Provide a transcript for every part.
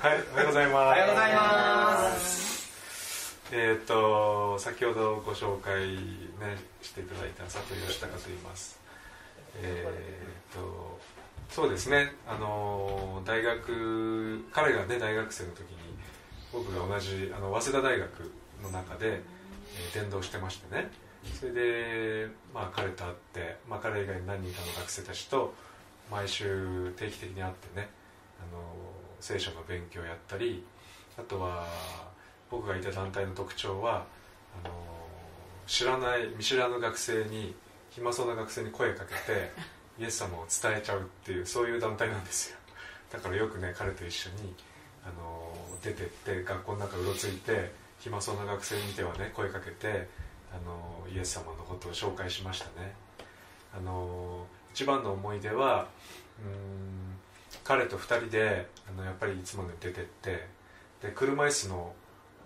はい、おはようございます。おはようございます。えっ、と先ほどご紹介ねしていただいた佐藤義孝と言います。えっ、とそうですね。あの大学彼がね大学生の時に僕が同じあの早稲田大学の中で、えー伝道してましてね。それでまあ彼と会って、まあ彼以外に何人かの学生たちと毎週定期的に会ってね。あの聖書の勉強をやったりあとは僕がいた団体の特徴はあの知らない見知らぬ学生に暇そうな学生に声かけて イエス様を伝えちゃうっていうそういう団体なんですよ。だからよくね彼と一緒にあの出てって学校の中うろついて暇そうな学生見てはね声かけてあのイエス様のことを紹介しましたね。あの一番の思い出はうーん彼と2人であのやっぱりいつもね出てってで車椅子の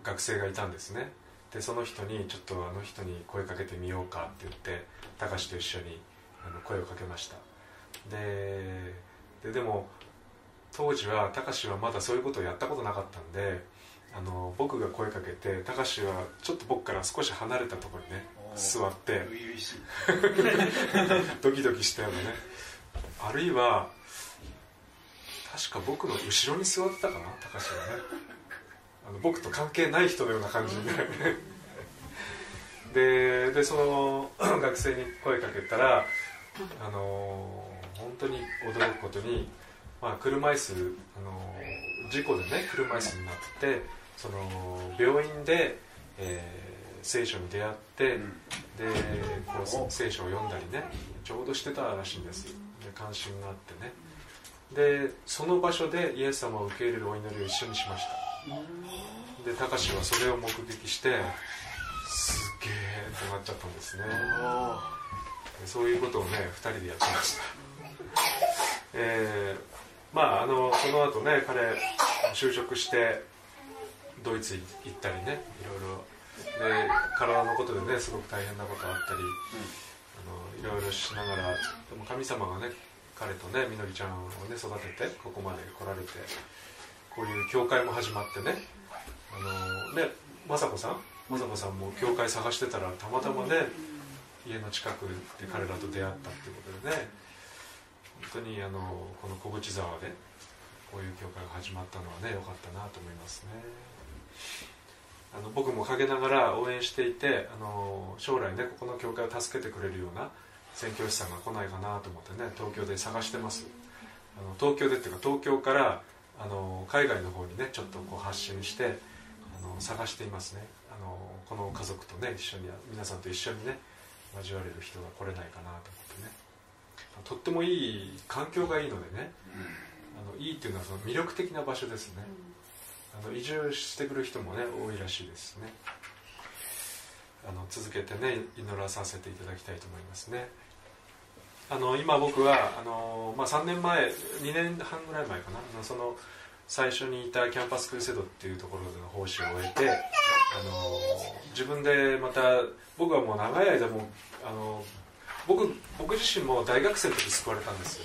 学生がいたんですね。でその人にちょっとあの人に声かけてみようかって言って高志と一緒にあの声をかけました。でででも当時は高志はまだそういうことをやったことなかったんであの僕が声かけて高志はちょっと僕から少し離れたところにね座って。ドキドキしたようなね。あるいは確か僕の後ろに座ってたかな？高橋はね。あの僕と関係ない人のような感じでででその 学生に声かけたらあの本当に驚くことに、まあ、車椅子あの事故でね車椅子になってその病院で、えー聖書に出会って、でこう聖書を読んだりねちょうどしてたらしいんですで関心があってねでその場所でイエス様を受け入れるお祈りを一緒にしました。で高志はそれを目撃してすげえってなっちゃったんですね。でそういうことをね2人でやってました。えーまああのその後ね彼就職してドイツ行ったりねいろいろ。で体のことでねすごく大変なことあったり、あのいろいろしながらでも神様がね彼とねみのりちゃんをね育ててここまで来られてこういう教会も始まってねあのね雅子さん雅子さんも教会探してたらたまたまね家の近くで彼らと出会ったっていうことでね本当にあのこの小淵沢でこういう教会が始まったのはね良かったなと思いますね。あの僕も陰ながら応援していてあの将来ねここの教会を助けてくれるような宣教師さんが来ないかなと思ってね東京で探してます。あの東京でっていうか東京からあの海外の方にねちょっとこう発信してあの探していますね。あのこの家族とね一緒に皆さんと一緒にね交われる人が来れないかなと思ってね。とってもいい環境がいいのでねあのいいっていうのはその魅力的な場所ですね、あの移住してくる人もね多いらしいですね。あの続けてね祈らさせていただきたいと思いますねあの今僕はあの、まあ、3年前2年半ぐらい前かな。その最初にいたキャンパスクルセドっていうところでの奉仕を終えてあの自分でまた僕はもう長い間もあの僕僕自身も大学生の時救われたんですよ。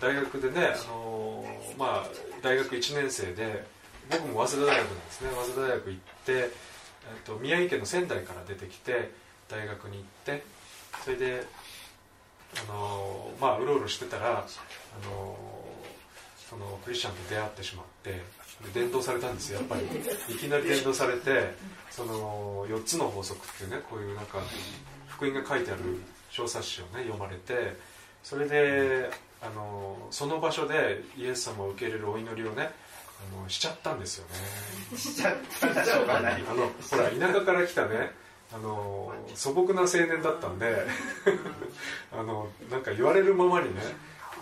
大学でねあの、まあ、大学1年生で僕も早稲田大学なんですね。早稲田大学行って、えっと、宮城県の仙台から出てきて大学に行ってそれであのまあうろうろしてたらあのそのクリスチャンと出会ってしまってで伝道されたんですよやっぱり。いきなり伝道されてその4つの法則っていうねこういうなんか福音が書いてある小冊子をね読まれてそれであのその場所でイエス様を受け入れるお祈りをねあのしちゃったんですよね。しちゃったらしょうがないあのほら田舎から来たねあの素朴な青年だったんで あのなんか言われるままにね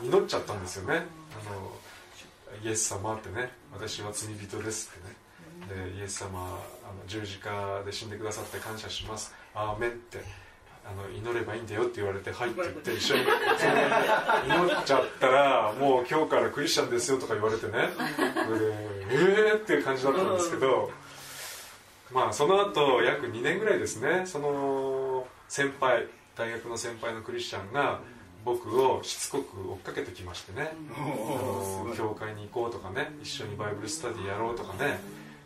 祈っちゃったんですよね。あのイエス様ってね私は罪人ですってね。でイエス様あの十字架で死んでくださって感謝します。アーメンってあの祈ればいいんだよって言われて「はい」って言って一緒に祈っちゃったらもう今日からクリスチャンですよとか言われてね。それでえーっていう感じだったんですけどまあその後約2年ぐらいですね。その先輩大学の先輩のクリスチャンが僕をしつこく追っかけてきましてね。あの教会に行こうとかね一緒にバイブルスタディやろうとかね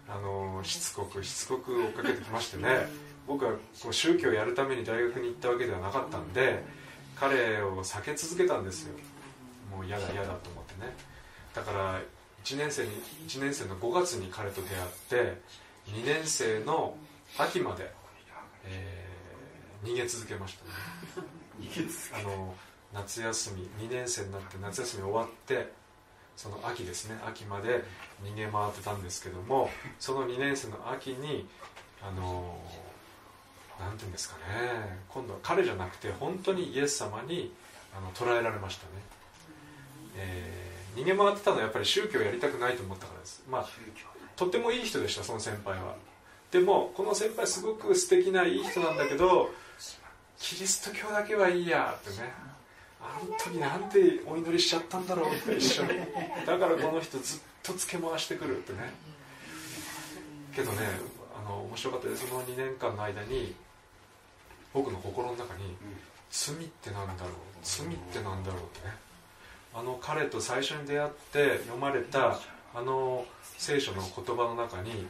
あのしつこくしつこく追っかけてきましてね。僕はこう宗教をやるために大学に行ったわけではなかったんで彼を避け続けたんですよ。もう嫌だ嫌だと思ってね。だから1年生に1年生の5月に彼と出会って2年生の秋まで、えー逃げ続けましたね。あの夏休み2年生になって夏休み終わってその秋ですね。秋まで逃げ回ってたんですけどもその2年生の秋にあのなんていうんですかね。今度は彼じゃなくて本当にイエス様にあの捉えられましたね、えー逃げ回ってたのはやっぱり宗教をやりたくないと思ったからです。まあとてもいい人でしたその先輩は。でもこの先輩すごく素敵ないい人なんだけどキリスト教だけはいいやってね。あの時なんてお祈りしちゃったんだろうって一緒に。だからこの人ずっとつけ回してくるってね。けどねあの面白かったです。その2年間の間に僕の心の中に罪ってなんだろう？罪ってなんだろうってね。あの彼と最初に出会って読まれたあの聖書の言葉の中に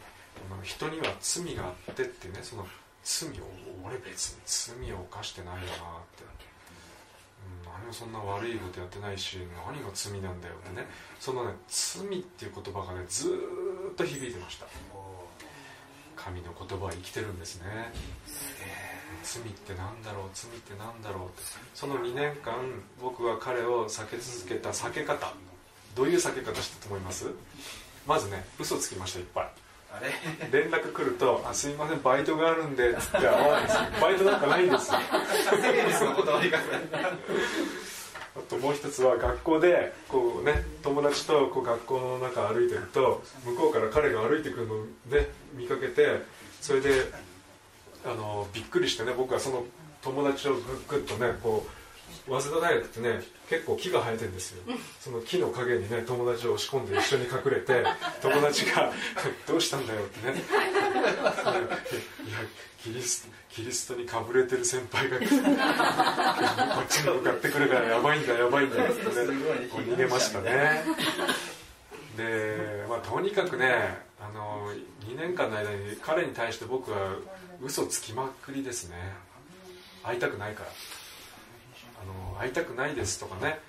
人には罪があってってねその罪を俺別に罪を犯してないよなって、うん、何もそんな悪いことやってないし何が罪なんだよってね。そのね罪っていう言葉がねずっと響いてました。神の言葉は生きてるんですね。罪ってなんだろう罪ってなんだろうって。その2年間僕は彼を避け続けた避け方。どういう避け方したと思います？まずね嘘つきましたいっぱい。あれ？連絡来ると「あすいませんバイトがあるんで」つって会わないですバイトなんかないんです。あともう一つは学校でこうね友達とこう学校の中歩いてると向こうから彼が歩いてくるのをね見かけてそれであのびっくりしてね僕はその友達をグッグッとねこう早稲田大学ってね結構木が生えてるんですよ。その木の陰にね友達を押し込んで一緒に隠れて 友達が「どうしたんだよ」ってね「いやキリスキリストにかぶれてる先輩が こっちに向かってくるからやばいんだやばいんだ」ってね。こう逃げましたね。で、まあ、とにかくねあの2年間の間に彼に対して僕は嘘つきまくりですね。会いたくないから会いたくないですとかね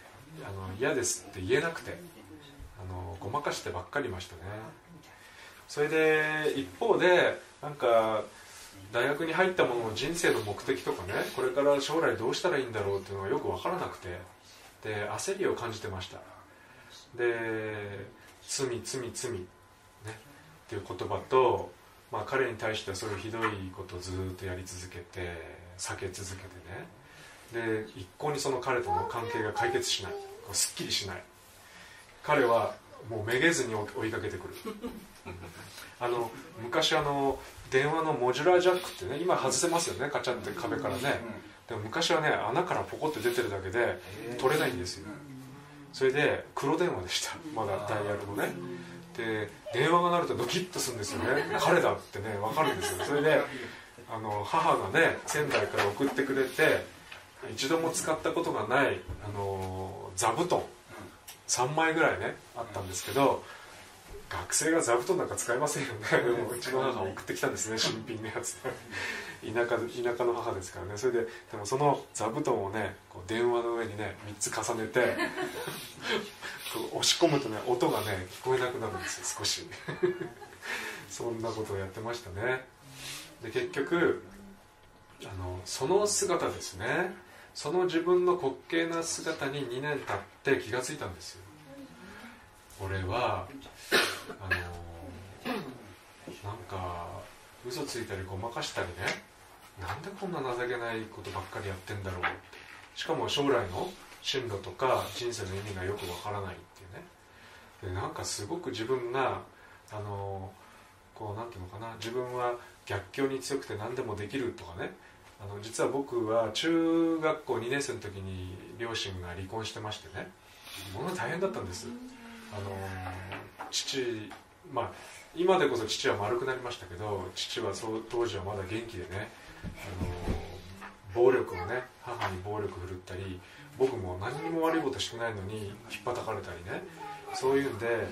あの嫌ですって言えなくてあのごまかしてばっかりいましたね。それで一方でなんか大学に入ったものの人生の目的とかねこれから将来どうしたらいいんだろうっていうのがよく分からなくてで焦りを感じてました。で罪罪罪ねっていう言葉と、まあ、彼に対してはそういうひどいことをずっとやり続けて避け続けてね。で一向にその彼との関係が解決しない。すっきりしない。彼はもうめげずに追いかけてくる。あの昔あの電話のモジュラージャックってね今外せますよねカチャって壁からね。でも昔はね穴からポコって出てるだけで取れないんですよ。それで黒電話でした。まだダイヤルのね。で電話が鳴るとドキッとするんですよね。彼だってね分かるんですよ。それであの母がね仙台から送ってくれて一度も使ったことがないあの座布団。3枚ぐらいねあったんですけど学生が座布団なんか使いませんよね。でも うちの母が送ってきたんですね新品のやつ田舎田舎の母ですからね。それででもその座布団をねこう電話の上にね3つ重ねて 押し込むとね音がね聞こえなくなるんですよ少し。そんなことをやってましたね。で結局あのその姿ですねその自分の滑稽な姿に2年経って気がついたんですよ。俺はあのなんか嘘ついたりごまかしたりね。なんでこんな情けないことばっかりやってんだろうって。しかも将来の進路とか人生の意味がよくわからないっていうね。でなんかすごく自分があのこうなんていうのかな。自分は逆境に強くて何でもできるとかね。あの実は僕は中学校2年生の時に両親が離婚してましてね。もの大変だったんです。あの父まあ今でこそ父は丸くなりましたけど父はそう当時はまだ元気でねあの暴力をね母に暴力振るったり僕も何にも悪いことしてないのに引っ叩かれたりねそういうんで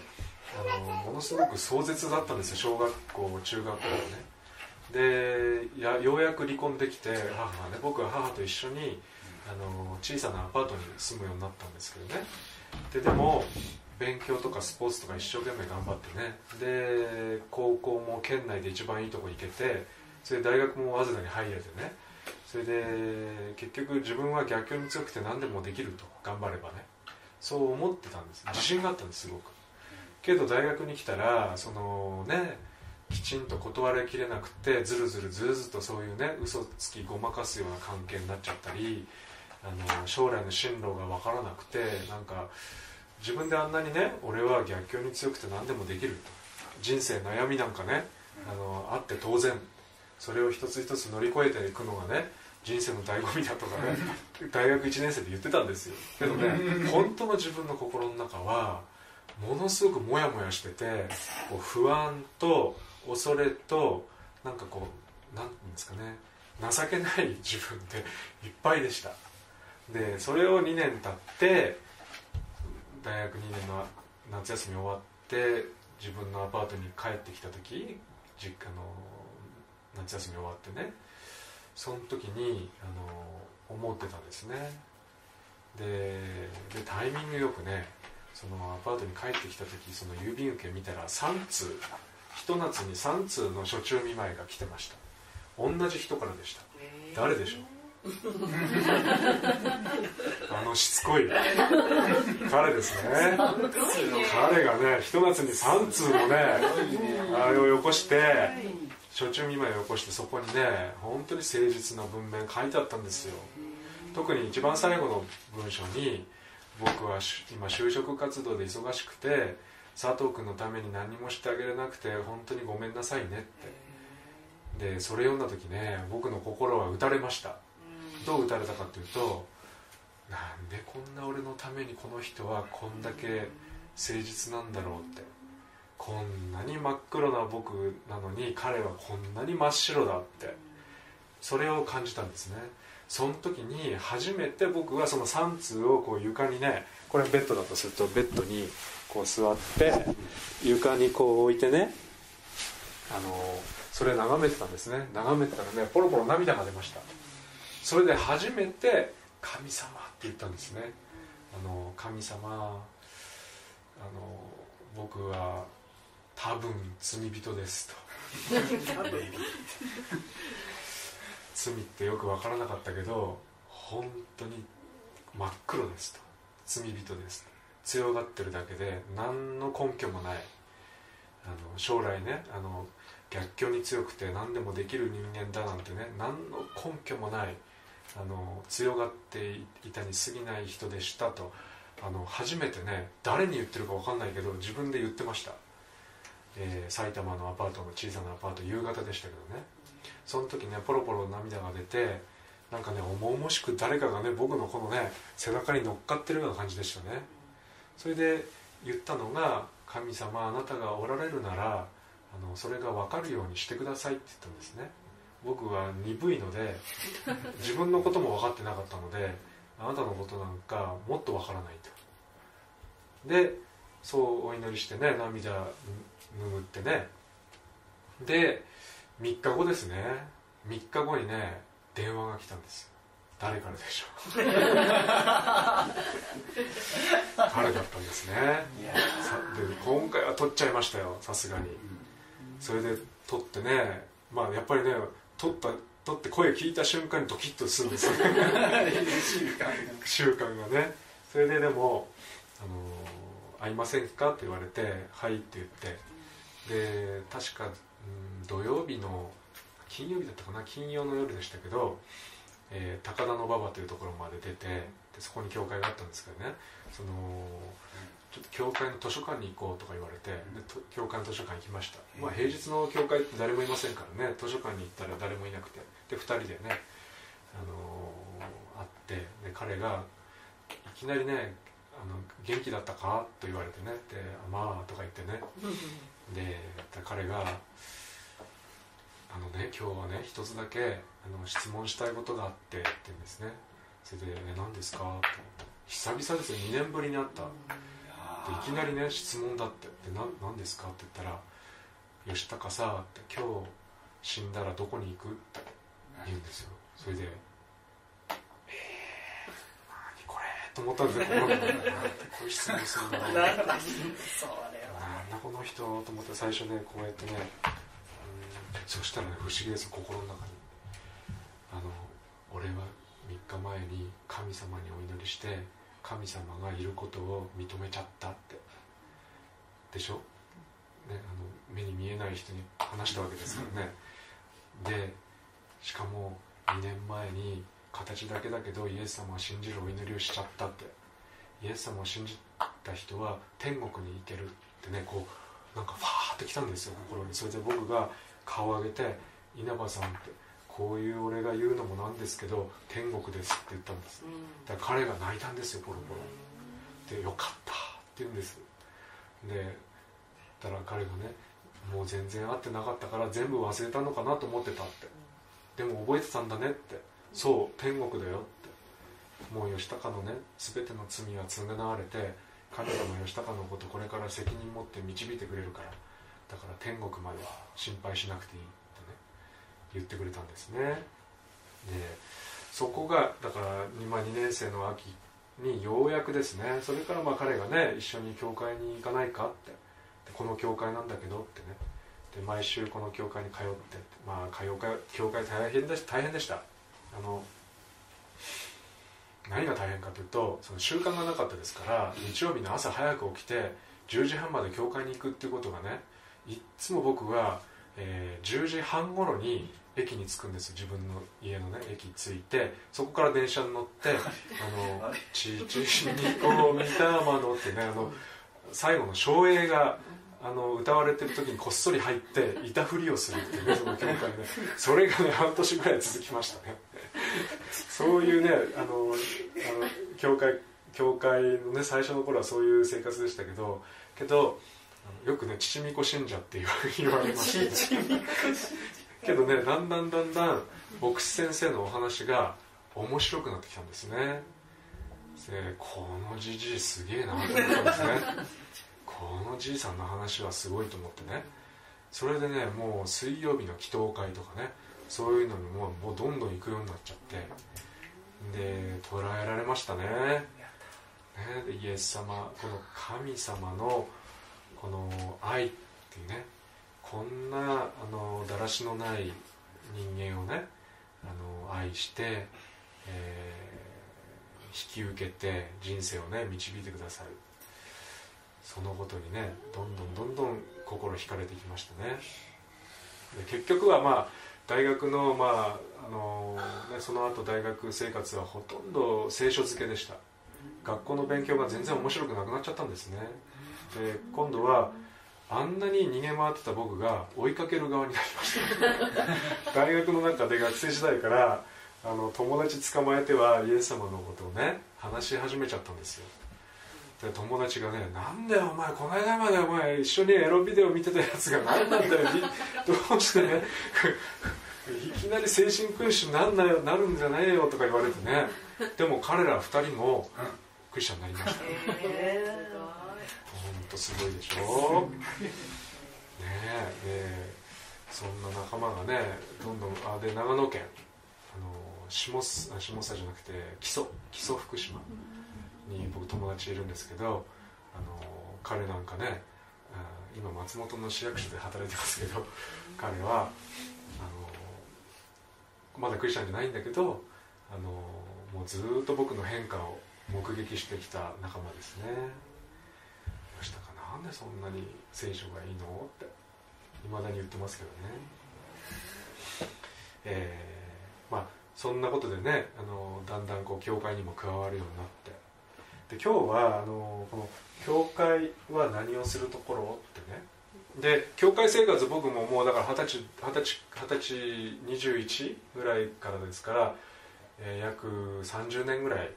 あのものすごく壮絶だったんですよ小学校中学校ねでやようやく離婚できて母がね僕は母と一緒にあの小さなアパートに住むようになったんですけどね。ででも勉強とかスポーツとか一生懸命頑張ってね。で高校も県内で一番いいとこ行けてそれで大学も早稲田に入れてね。それで結局自分は逆境に強くて何でもできると頑張ればね。そう思ってたんです。自信があったんですすごく。けど大学に来たらそのねきちんと断りきれなくてずるずるずるずるとそういうね嘘つきごまかすような関係になっちゃったりあの将来の進路が分からなくてなんか自分であんなにね俺は逆境に強くて何でもできると。人生悩みなんかねあのあって当然。それを一つ一つ乗り越えていくのがね人生の醍醐味だとかね 大学1年生で言ってたんですよ。けどね 本当の自分の心の中はものすごくモヤモヤしててこう不安と恐れとなんかこう何て言うんですかね。情けない自分でいっぱいでした。でそれを2年経って大学2年の夏休み終わって自分のアパートに帰ってきた時実家の夏休み終わってね。その時にあの思ってたんですね。ででタイミングよくねそのアパートに帰ってきた時その郵便受け見たら3通ひと夏に3通の初中見舞いが来てました。同じ人からでした。誰でしょう？あのしつこい。彼ですね。彼がねひと夏に3通のねあれをよこして初中見舞いをよこしてそこにね本当に誠実な文面書いてあったんですよ。特に一番最後の文章に僕は今就職活動で忙しくて佐藤君のために何もしてあげれなくて本当にごめんなさいねって。でそれ読んだ時ね僕の心は打たれました。どう打たれたかっていうとなんでこんな俺のためにこの人はこんだけ誠実なんだろうって。こんなに真っ黒な僕なのに彼はこんなに真っ白だって。それを感じたんですね。その時に初めて僕はその3通をこう床にねこれベッドだとするとベッドにこう座って床にこう置いてねあのそれ眺めてたんですね。眺めてたらねポロポロ涙が出ました。それで初めて「神様」って言ったんですね。あの神様あの僕は多分罪人ですと。罪ってよく分からなかったけど本当に真っ黒ですと。罪人です強がってるだけで何の根拠もない。あの将来ねあの逆境に強くて何でもできる人間だなんてね何の根拠もないあの強がっていたに過ぎない人でしたとあの初めてね誰に言ってるか分かんないけど自分で言ってました、えー、埼玉のアパートの小さなアパート夕方でしたけどね。その時ねポロポロ涙が出てなんかね重々しく誰かがね僕のこのね背中に乗っかってるような感じでしたね。それで言ったのが「神様あなたがおられるならあのそれが分かるようにしてください」って言ったんですね。僕は鈍いので自分のことも分かってなかったのであなたのことなんかもっと分からないと。でそうお祈りしてね涙拭ってね。で3日後ですね。3日後にね電話が来たんです誰からでしょう 彼だったんですね。で今回は取っちゃいましたよさすがに。それで取ってねまあやっぱりね取った取って声聞いた瞬間にドキッとするんですよ 習慣がね。それででも「あの会いませんか?」って言われて「はい」って言って。で確か、うん、土曜日の金曜日だったかな？金曜の夜でしたけど、えー、高田馬場というところまで出てでそこに教会があったんですけどね。そのちょっと教会の図書館に行こうとか言われてで教会の図書館行きました、まあ、平日の教会って誰もいませんからね。図書館に行ったら誰もいなくて。で2人でね、あのー、会ってで彼がいきなりねあの「元気だったか?」と言われてね。で「まあ」とか言ってね。で彼が「あのね今日はね一つだけあの質問したいことがあってって言うんですね。それで「え何ですか?」って思って。久々ですよ。2年ぶりに会った。でいきなりね質問だって。でな何ですか？って言ったら「吉高さ」って「今日死んだらどこに行く?」って言うんですよ。それで「えー、何これ?」と思ったんですよ。こういう質問するんだろうなんだこの人？と思って最初ねこうやってねそしたらね不思議です心の中に。あの俺は3日前に神様にお祈りして神様がいることを認めちゃったって。でしょ、ね、あの目に見えない人に話したわけですからね。でしかも2年前に形だけだけどイエス様を信じるお祈りをしちゃったって。イエス様を信じた人は天国に行けるってねこうなんかファーってきたんですよ心に。それで僕が顔を上げて「稲葉さん」ってこういう俺が言うのもなんですけど天国ですって言ったんです。だから彼が泣いたんですよポロポロ。でよかったって言うんです。でたら彼がねもう全然会ってなかったから全部忘れたのかなと思ってたって。でも覚えてたんだねって。そう天国だよって。もう義高のね全ての罪は償われて彼らも義高のことこれから責任持って導いてくれるからだから天国まで心配しなくていいってね言ってくれたんですね。でそこがだから今2年生の秋にようやくですねそれからまあ彼がね一緒に教会に行かないかってこの教会なんだけどってねで毎週この教会に通ってまあ教会教会大変で大変でした。あの何が大変かというとその習慣がなかったですから日曜日の朝早く起きて10時半まで教会に行くっていうことがねいっつも僕は、えー、10時半頃に駅に着くんです。自分の家のね駅着いてそこから電車に乗って「あのちちにこみたまの」ってねあの最後の照英があの歌われてる時にこっそり入っていたふりをするっていうねその教会でそれがね半年ぐらい続きましたね。そういうねあのあの教会教会のね最初の頃はそういう生活でしたけどけどよくね「ちみこ信者」って 言われまして、ね、けどねだんだんだんだん牧師先生のお話が面白くなってきたんですね。でこのじじいすげえなと思ったんですね。このじいさんの話はすごいと思ってね。それでねもう水曜日の祈祷会とかねそういうのにももうどんどん行くようになっちゃって。で捉えられましたね。ねでイエス様この神様のこの愛っていうねこんなあのだらしのない人間をねあの愛して、えー、引き受けて人生をね導いてくださる。そのことにねどんどんどんどん心惹かれてきましたね。で結局はまあ大学のまああのね、その後大学生活はほとんど聖書漬けでした。学校の勉強が全然面白くなくなっちゃったんですね。で今度はあんなに逃げ回ってた僕が追いかける側になりました。大学の中で学生時代からあの友達捕まえてはイエス様のことをね話し始めちゃったんですよ。で友達がね「なんだよお前この間までお前一緒にエロビデオ見てたやつが何なんだよ どうしてね いきなり精神君主になんなよなるんじゃないよ」とか言われてね。でも彼ら2人もクリスチャンになりました、えー、本当すごいでしょ？ねえそんな仲間がねどんどんあで長野県あの下下佐じゃなくて木曽木曽福島に僕友達いるんですけどあの彼なんかね今松本の市役所で働いてますけど彼はあのまだクリスチャンじゃないんだけどあのもうずっと僕の変化を目撃してきた仲間ですね。なんでそんなに聖書がいいのっていまだに言ってますけどね。えー、まあそんなことでねあのだんだんこう教会にも加わるようになって。で今日はあのこの教会は何をするところってね。で教会生活僕ももうだから二十歳二十歳二十歳21ぐらいからですから、えー、約30年ぐらい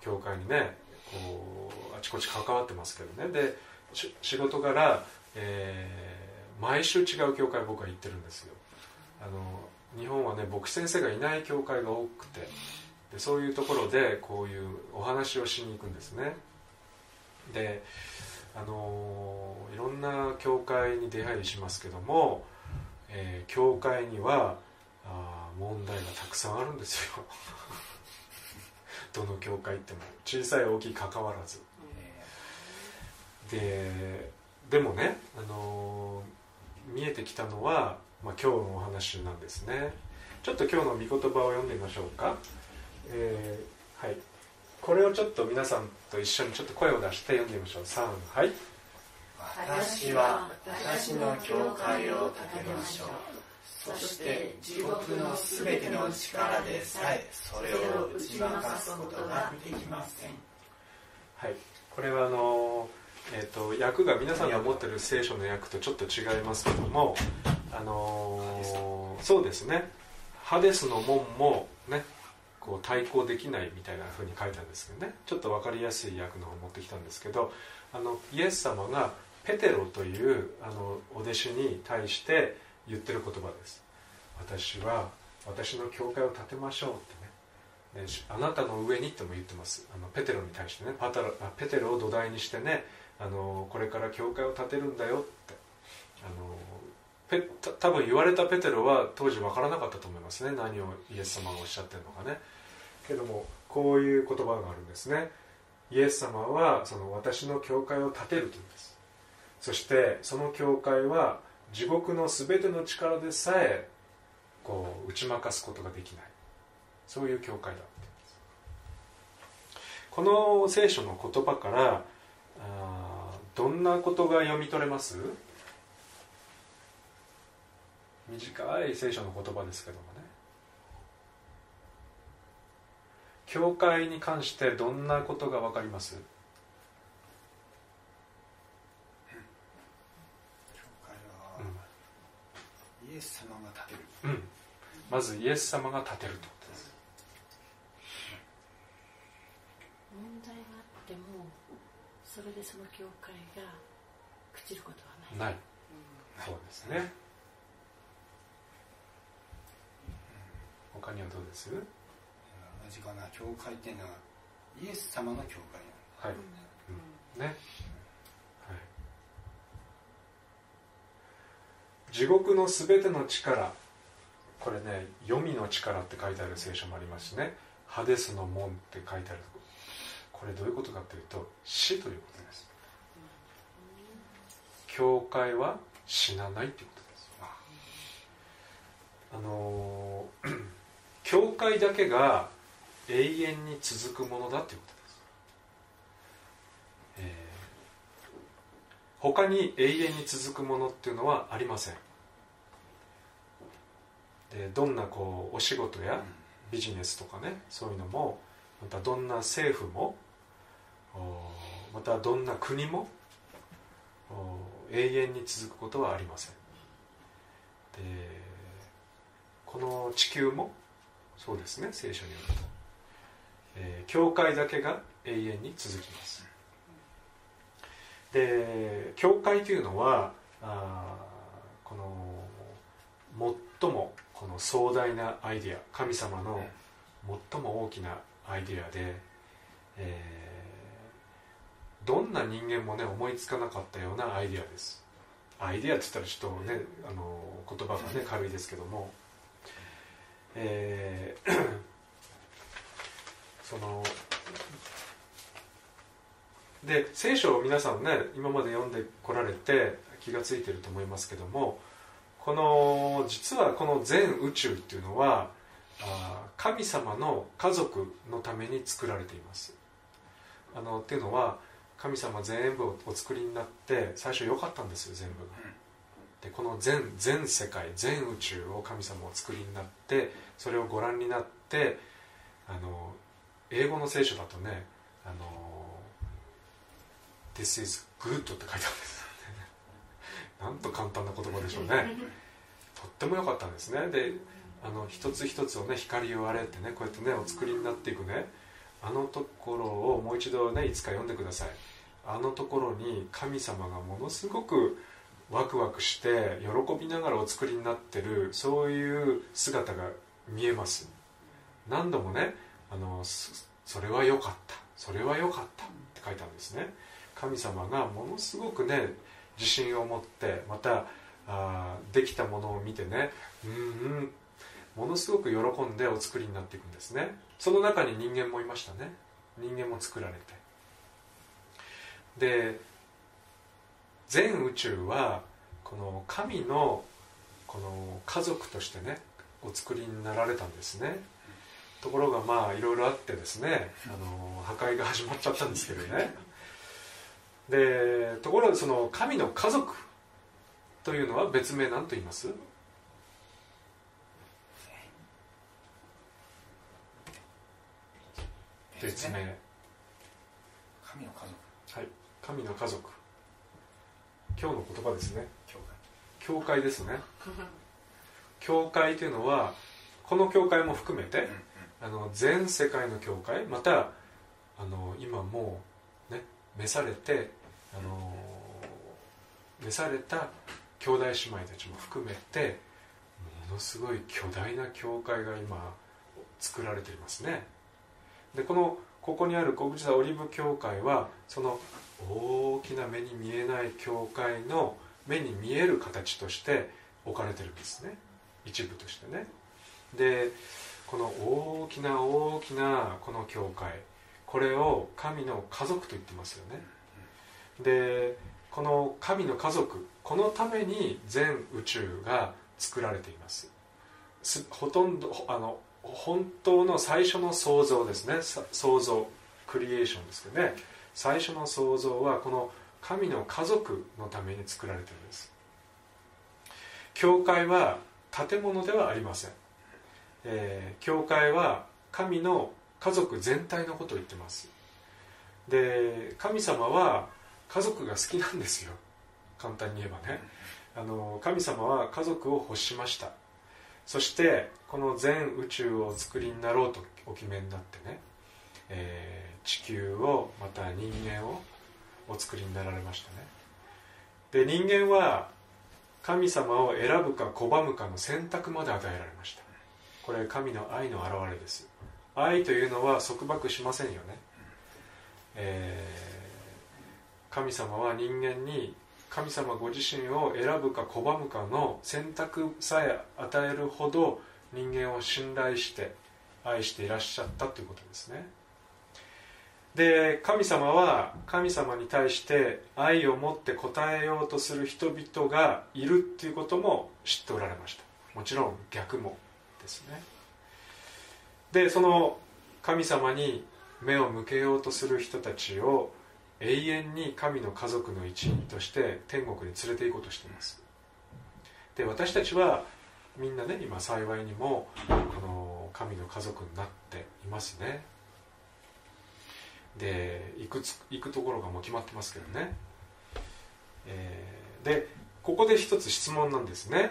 教会にねこうあちこち関わってますけどね。で仕事柄、えー、毎週違う教会僕は行ってるんですよ。あの日本はね牧師先生がいない教会が多くてでそういうところでこういうお話をしに行くんですね。であのいろんな教会に出入りしますけども、えー教会にはあ問題がたくさんあるんですよ。どの教会行っても。小さい大きい関わらず。ででもね、あのー見えてきたのは、まあ、今日のお話なんですね。ちょっと今日の御言葉を読んでみましょうか、えーはい。これをちょっと皆さんと一緒にちょっと声を出して読んでみましょう。3はい。私は私の教会を建てましょう。そして地獄のすべての力でさえそれを打ち負かすことができません。はい、これはあの、えー、と訳が皆さんが持ってる聖書の訳とちょっと違いますけども、あのーそうですね。ハデスの門もねこう対抗できないみたいな風に書いたんですけどね。ちょっと分かりやすい訳の方を持ってきたんですけどあのイエス様がペテロというあのお弟子に対して言ってる言葉です。私は私の教会を建てましょうってね。ねあなたの上にっても言ってます。あのペテロに対してね。パタロあペテロを土台にしてねあのこれから教会を建てるんだよってあのペ多分言われたペテロは当時分からなかったと思いますね。何をイエス様がおっしゃってるのかね。けどもこういう言葉があるんですね。イエス様はその私の教会を建てるというんです。そしてその教会は地獄の全ての力でさえこう打ち負かすことができない。そういう教会だってこの聖書の言葉からどんなことが読み取れます？短い聖書の言葉ですけどもね。教会に関してどんなことが分かります？教会はイエス様が建てる。うん、まずイエス様が建てるということです問題があってもそれでその教会が朽ちることはない。ない。そうですね。他にはどうです？同じかな教会っていうのはイエス様の教会はい、うん、ね、はい、地獄のすべての力。これね「黄泉の力」って書いてある聖書もありますしね「ハデスの門」って書いてあるこれどういうことかというと死ということです。教会は死なないということです。あのー 教会だけが永遠に続くものだということです、えー他に永遠に続くものっていうのはありません。でどんなこうお仕事やビジネスとかねそういうのもまたどんな政府もおまたどんな国もお永遠に続くことはありません。でこの地球もそうですね聖書によると、えー教会だけが永遠に続きます。で教会というのはあーこの最もこの壮大なアイデア神様の最も大きなアイデアで、えーどんな人間もね思いつかなかったようなアイデアです。アイデアって言ったらちょっとねあの言葉がね軽いですけども。えー そので聖書を皆さんね今まで読んでこられて気がついてると思いますけどもこの実はこの全宇宙っていうのは神様の家族のために作られています。あのっていうのは神様全部をお作りになって最初良かったんですよ全部が。でこの全全世界全宇宙を神様お作りになってそれをご覧になってあの英語の聖書だとねあの This is good って書いてあるんです なんと簡単な言葉でしょうね。とっても良かったんですね。であの一つ一つをね光を割れってねこうやってねお作りになっていくねあのところをもう一度ねいつか読んでください。あのところに神様がものすごくワクワクして喜びながらお作りになってるそういう姿が見えます。何度もねあのそれは良かったそれは良かったって書いたんですね。神様がものすごくね自信を持ってまたあできたものを見てねうんうんものすごく喜んでお作りになっていくんですね。その中に人間もいましたね。人間も作られて。で全宇宙はこの神のこの家族としてねお作りになられたんですね。ところがまあいろいろあってですねあの破壊が始まっちゃったんですけどね。でところがその神の家族というのは別名何と言います？別名神の家族。はい。神の家族。今日の言葉ですね。教会。教会ですね。教会というのはこの教会も含めてあの全世界の教会またあの今もうね召されてあの召された兄弟姉妹たちも含めてものすごい巨大な教会が今作られていますねでこのここにある小口座オリーブ教会はその大きな目に見えない教会の目に見える形として置かれてるんですね。一部としてね。でこの大きな大きなこの教会これを神の家族と言ってますよね。でこの神の家族このために全宇宙が作られていますほとんどあの本当の最初の創造ですね。創造クリエーションですけどね。最初の創造はこの神の家族のために作られてるんです。教会は建物ではありません、えー、教会は神の家族全体のことを言ってます。で神様は家族が好きなんですよ。簡単に言えばね。あの神様は家族を欲しました。そしてこの全宇宙をお作りになろうとお決めになってね、えー、地球をまた人間をお作りになられましたね。で人間は神様を選ぶか拒むかの選択まで与えられました。これ神の愛の表れです。愛というのは束縛しませんよね、えー、神様は人間に神様ご自身を選ぶか拒むかの選択さえ与えるほど人間を信頼して愛していらっしゃったということですね。で神様は神様に対して愛を持って応えようとする人々がいるっていうことも知っておられました。もちろん逆もですね。でその神様に目を向けようとする人たちを永遠に神の家族の一員として天国に連れて行こうとしています。で私たちはみんなね今幸いにもこの神の家族になっていますね。で行くつ行くところがもう決まってますけどね、えー、でここで一つ質問なんですね、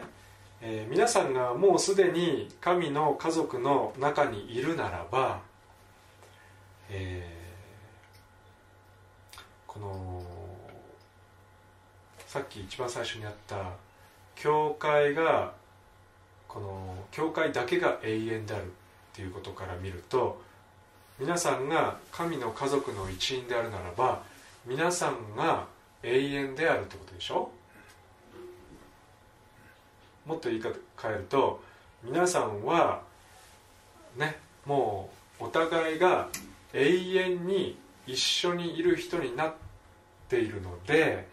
えー、皆さんがもうすでに神の家族の中にいるならば、えーのさっき一番最初にあった教会がこの教会だけが永遠であるっていうことから見ると皆さんが神の家族の一員であるならば皆さんが永遠であるってことでしょ？もっと言い方変えると皆さんはねもうお互いが永遠に一緒にいる人になっているので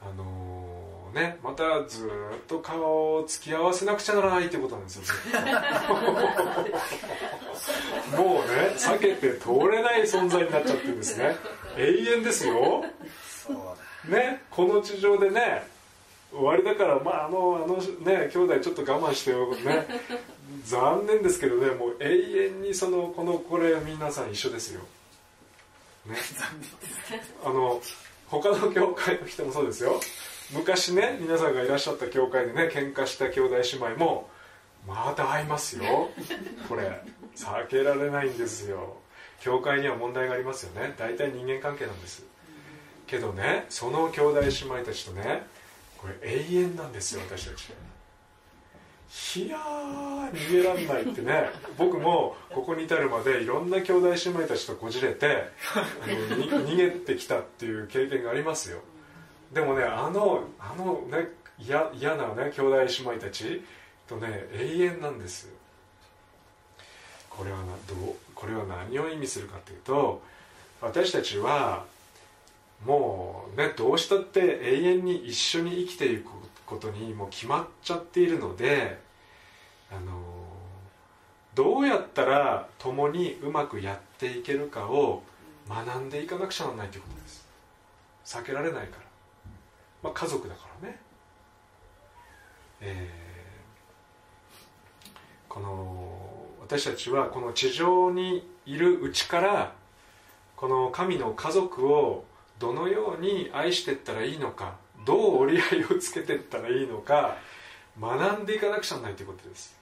あのー、ねまたずっと顔を突き合わせなくちゃならないってことなんですよ もうね避けて通れない存在になっちゃってるんですね。永遠ですよ。ねこの地上でね終わりだからまああのあのね兄弟ちょっと我慢してよ。ね。残念ですけどねもう永遠にそのこのこれ皆さん一緒ですよね、あの他の教会の人もそうですよ。昔ね皆さんがいらっしゃった教会でね喧嘩した兄弟姉妹もまた会いますよ。これ避けられないんですよ。教会には問題がありますよね。大体人間関係なんです。けどねその兄弟姉妹たちとねこれ永遠なんですよ私たち。いやー逃げらんないってね。僕もここに至るまでいろんな兄弟姉妹たちとこじれてあのに逃げてきたっていう経験がありますよ。でもねあのあのね嫌嫌なね兄弟姉妹たちとね永遠なんですよ。これはなどうこれは何を意味するかというと私たちはもうねどうしたって永遠に一緒に生きていくことにもう決まっちゃっているのであのどうやったら共にうまくやっていけるかを学んでいかなくちゃならないということです。避けられないから、まあ、家族だからね。えー、この私たちはこの地上にいるうちからこの神の家族をどのように愛していったらいいのかどう折り合いをつけていったらいいのか学んでいかなくちゃならないということです。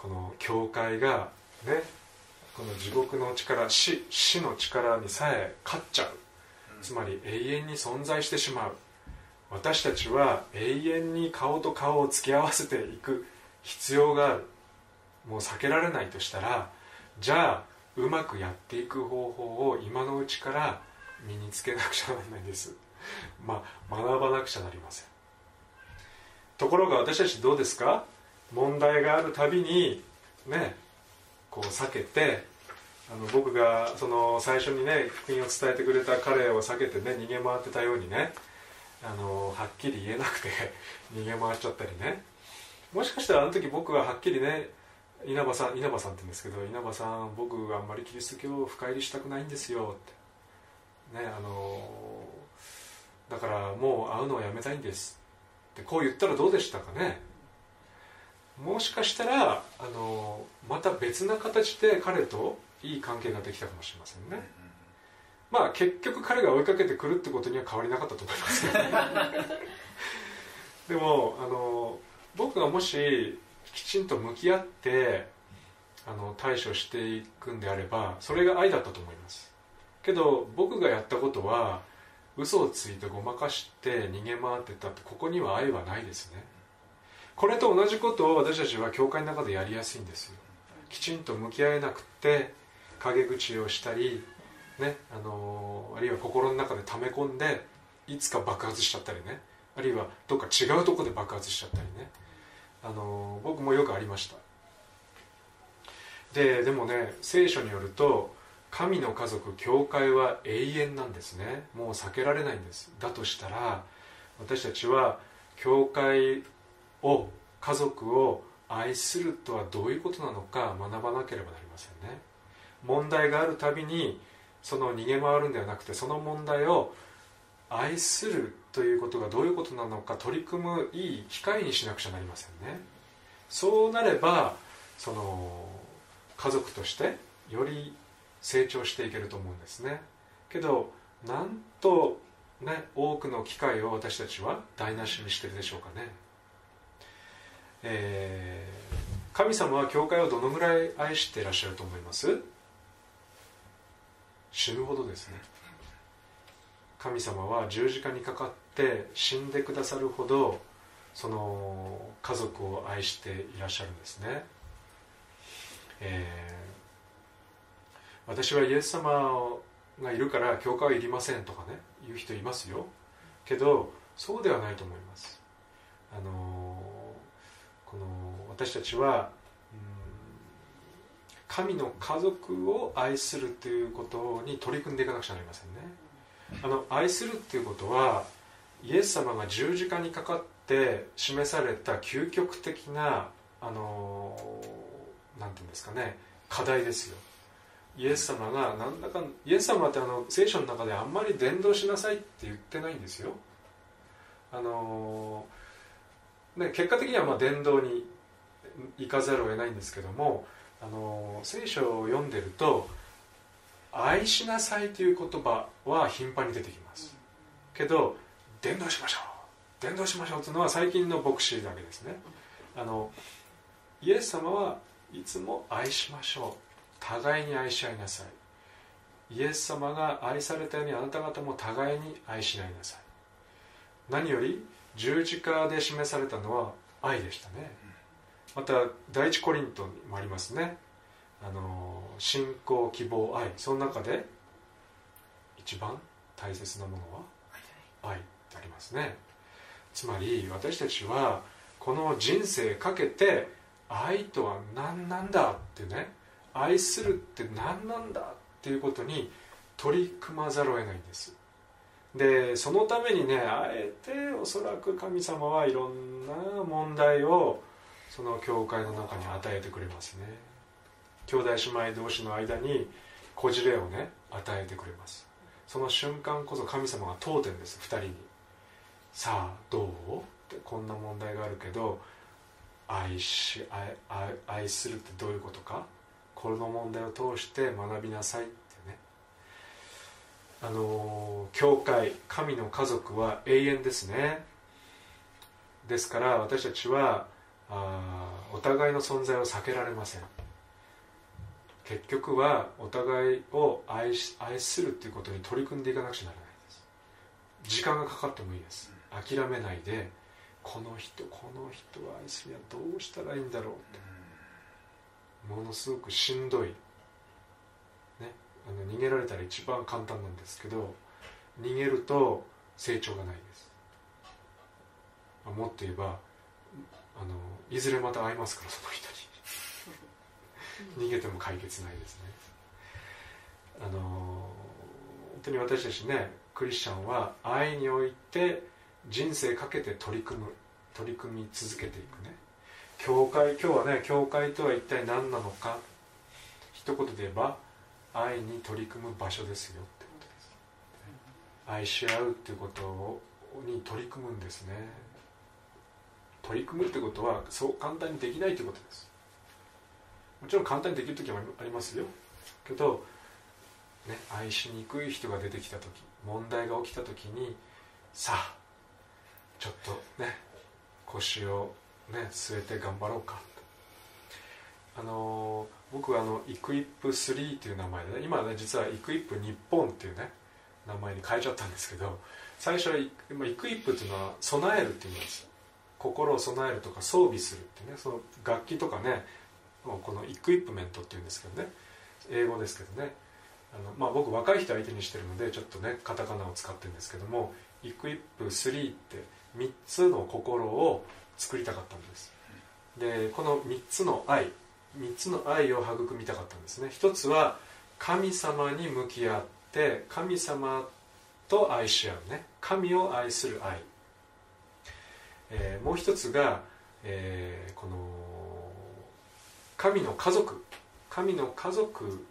この教会がねこの地獄の力死死の力にさえ勝っちゃう。つまり永遠に存在してしまう。私たちは永遠に顔と顔を突き合わせていく必要がある。もう避けられないとしたらじゃあうまくやっていく方法を今のうちから身につけなくちゃならないんです。まあ学ばなくちゃなりません。ところが私たちどうですか？問題があるたびにねこう避けてあの僕がその最初にね福音を伝えてくれた彼を避けてね逃げ回ってたようにねあのはっきり言えなくて 逃げ回っちゃったりね。もしかしたらあの時僕ははっきりね稲葉さん稲葉さんって言うんですけど稲葉さん僕あんまりキリスト教を深入りしたくないんですよって。ねあのだからもう会うのをやめたいんです。ってこう言ったらどうでしたかね。もしかしたらあのまた別な形で彼といい関係ができたかもしれませんね。まあ結局彼が追いかけてくるってことには変わりなかったと思います。けどねでもあの僕がもしきちんと向き合ってあの対処していくんであればそれが愛だったと思います。けど僕がやったことは嘘をついてごまかして逃げ回ってたってここには愛はないですねこれと同じことを私たちは教会の中でやりやすいんですよ。きちんと向き合えなくって陰口をしたり、ね、あのあるいは心の中で溜め込んでいつか爆発しちゃったりね。あるいはどっか違うとこで爆発しちゃったりね。あの僕もよくありました。ででもね聖書によると神の家族教会は永遠なんですね。もう避けられないんです。だとしたら私たちは教会を家族を愛するとはどういうことなのか学ばなければなりませんね。問題があるたびにその逃げ回るんではなくてその問題を愛するということがどういうことなのか取り組むいい機会にしなくちゃなりませんね。そうなればその家族としてより成長していけると思うんですね。けどなんとね多くの機会を私たちは台無しにしてるでしょうかね。えー、神様は教会をどのぐらい愛していらっしゃると思います？死ぬほどですね。神様は十字架にかかって死んでくださるほどその家族を愛していらっしゃるんですね、えー、私はイエス様がいるから教会はいりませんとかね言う人いますよ。けどそうではないと思います。あのこの私たちは神の家族を愛するということに取り組んでいかなくちゃなりませんね。あの愛するっていうことはイエス様が十字架にかかって示された究極的なあのなんていうんですかね課題ですよ。イエス様が何だかイエス様ってあの聖書の中であんまり伝道しなさいって言ってないんですよ。あの、ね、結果的にはまあ伝道に行かざるを得ないんですけどもあの聖書を読んでると愛しなさいという言葉は頻繁に出てきます。けど伝道しましょう。伝道しましょうというのは最近の牧師だけですね。あのイエス様はいつも愛しましょう。互いに愛し合いなさい。イエス様が愛されたようにあなた方も互いに愛し合いなさい。何より十字架で示されたのは愛でしたね。また第一コリントにもありますね。あの信仰希望愛。その中で一番大切なものは愛ってありますね。つまり私たちはこの人生かけて愛とは何なんだってね愛するって何なんだっていうことに取り組まざるを得ないんです。でそのためにねあえておそらく神様はいろんな問題をその教会の中に与えてくれますね。兄弟姉妹同士の間にこじれをね与えてくれます。その瞬間こそ神様が当店です2人に。さあどう？ってこんな問題があるけど愛し愛愛愛するってどういうことか？この問題を通して学びなさい。ってあの教会神の家族は永遠ですね。ですから私たちはあお互いの存在を避けられません。結局はお互いを愛し愛するっていうことに取り組んでいかなくちゃならないです。時間がかかってもいいです。諦めないでこの人この人を愛するにはどうしたらいいんだろうって。ものすごくしんどい、あの逃げられたら一番簡単なんですけど逃げると成長がないです。もっと言えばあのいずれまた会いますからその人に。逃げても解決ないですね。あの本当に私たちねクリスチャンは愛において人生かけて取り組む取り組み続けていくね。教会今日はね教会とは一体何なのか。一言で言えば愛に取り組む場所ですよってことです。愛し合うっていうことに取り組むんですね。取り組むってことはそう簡単にできないということです。もちろん簡単にできる時もありますよ。けど、ね、愛しにくい人が出てきた時問題が起きた時にさあちょっとね腰をね据えて頑張ろうか。あの僕はあの equip 3という名前で、ね、今ね実は equip 日本っていうね名前に変えちゃったんですけど最初は equip っていうのは備えるっていう意味です心を備えるとか装備するってねその楽器とかねこの equipment っていうんですけどね英語ですけどねあの、まあ、僕若い人相手にしてるのでちょっとねカタカナを使ってるんですけども equip 3って3つの心を作りたかったんです。でこの3つの愛3つの愛を育みたかったんですね。一つは神様に向き合って神様と愛し合うね。神を愛する愛、えー、もう一つが、えー、この神の家族。神の家族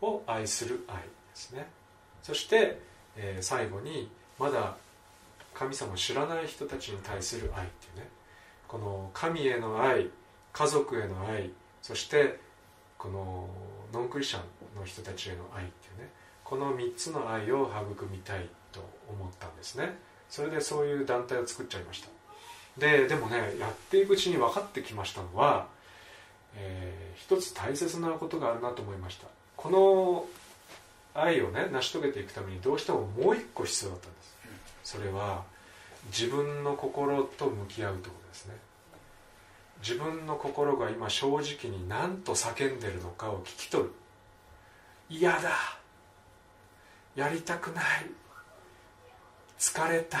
を愛する愛ですね。そして、えー、最後にまだ神様を知らない人たちに対する愛っていうね。この神への愛家族への愛そしてこのノンクリスチャンの人たちへの愛っていうねこの3つの愛を育みたいと思ったんですね。それでそういう団体を作っちゃいました。ででもねやっていくうちに分かってきましたのは、えー、一つ大切なことがあるなと思いました。この愛をね成し遂げていくためにどうしてももう一個必要だったんです。それは自分の心と向き合うということですね。自分の心が今正直に何と叫んでるのかを聞き取る。嫌だ。やりたくない。疲れた。っ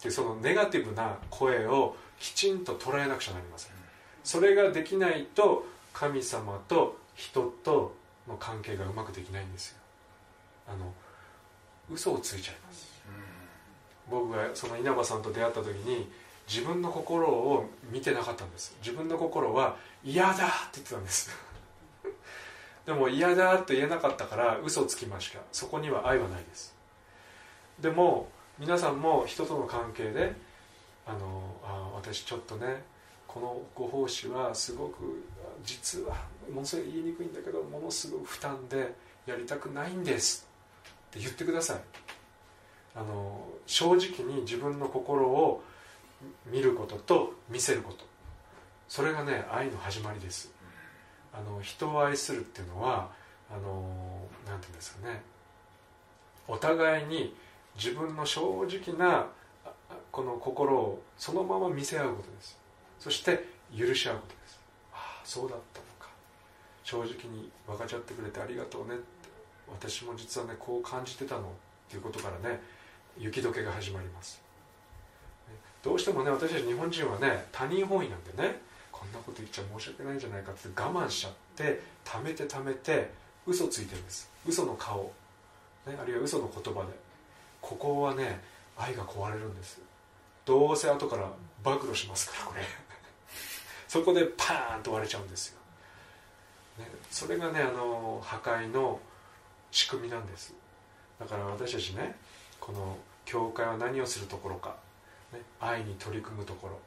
ていうそのネガティブな声をきちんと捉えなくちゃなりません。それができないと神様と人との関係がうまくできないんですよ。あの嘘をついちゃいます。僕がその稲葉さんと出会った時に自分の心を見てなかったんです。自分の心は嫌だって言ってたんです。でも嫌だって言えなかったから嘘つきました。そこには愛はないです。でも皆さんも人との関係であのあ私ちょっとねこのご奉仕はすごく実はものすごい言いにくいんだけどものすごく負担でやりたくないんです。って言ってください。あの正直に自分の心を見ることと見せること。それがね愛の始まりです。あの人を愛するっていうのはあのなていうんですかね。お互いに自分の正直なこの心をそのまま見せ合うことです。そして許し合うことです。ああそうだったのか。正直に分かち合ってくれてありがとうねって。私も実はねこう感じてたのっていうことからね雪解けが始まります。どうしてもね私たち日本人はね他人本位なんでねこんなこと言っちゃ申し訳ないんじゃないかって我慢しちゃって貯めて貯めて嘘ついてるんです。嘘の顔、ね、あるいは嘘の言葉で。ここはね愛が壊れるんです。どうせ後から暴露しますからこれ。そこでパーンと割れちゃうんですよ、ね、それがねあの破壊の仕組みなんです。だから私たちねこの教会は何をするところか、ね、愛に取り組むところ。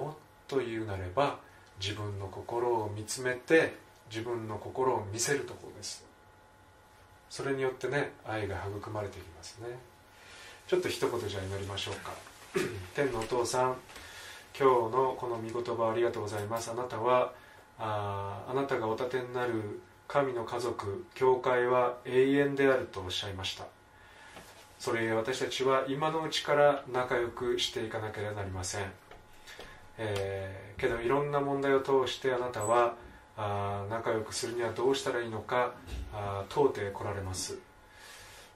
もっと言うなれば自分の心を見つめて自分の心を見せるところです。それによってね愛が育まれていきますね。ちょっと一言じゃ祈りましょうか。天のお父さん今日のこの御言葉ありがとうございます。あなたはああなたがお立てになる神の家族教会は永遠であるとおっしゃいましたそれ私たちは今のうちから仲良くしていかなければなりません、えー、けどいろんな問題を通してあなたはあ仲良くするにはどうしたらいいのかあ問うてこられます、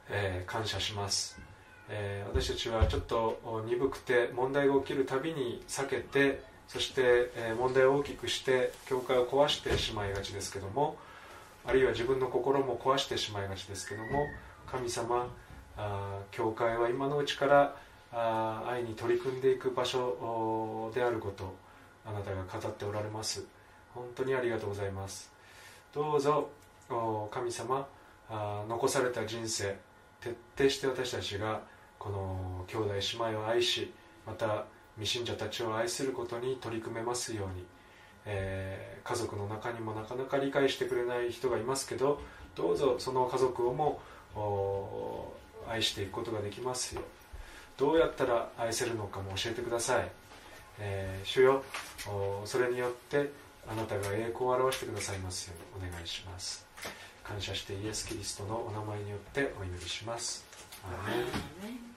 えー、感謝します、えー、私たちはちょっと鈍くて問題が起きるたびに避けてそして、え問題を大きくして教会を壊してしまいがちですけどもあるいは自分の心も壊してしまいがちですけども神様あ教会は今のうちからあ愛に取り組んでいく場所であることあなたが語っておられます。本当にありがとうございます。どうぞ神様残された人生徹底して私たちがこの兄弟姉妹を愛しまた未信者たちを愛することに取り組めますように、えー、家族の中にもなかなか理解してくれない人がいますけどどうぞその家族をも愛していくことができますよ。どうやったら愛せるのかも教えてください、えー、主よそれによってあなたが栄光を表してくださいますようにお願いします。感謝してイエス・キリストのお名前によってお祈りします。アーメ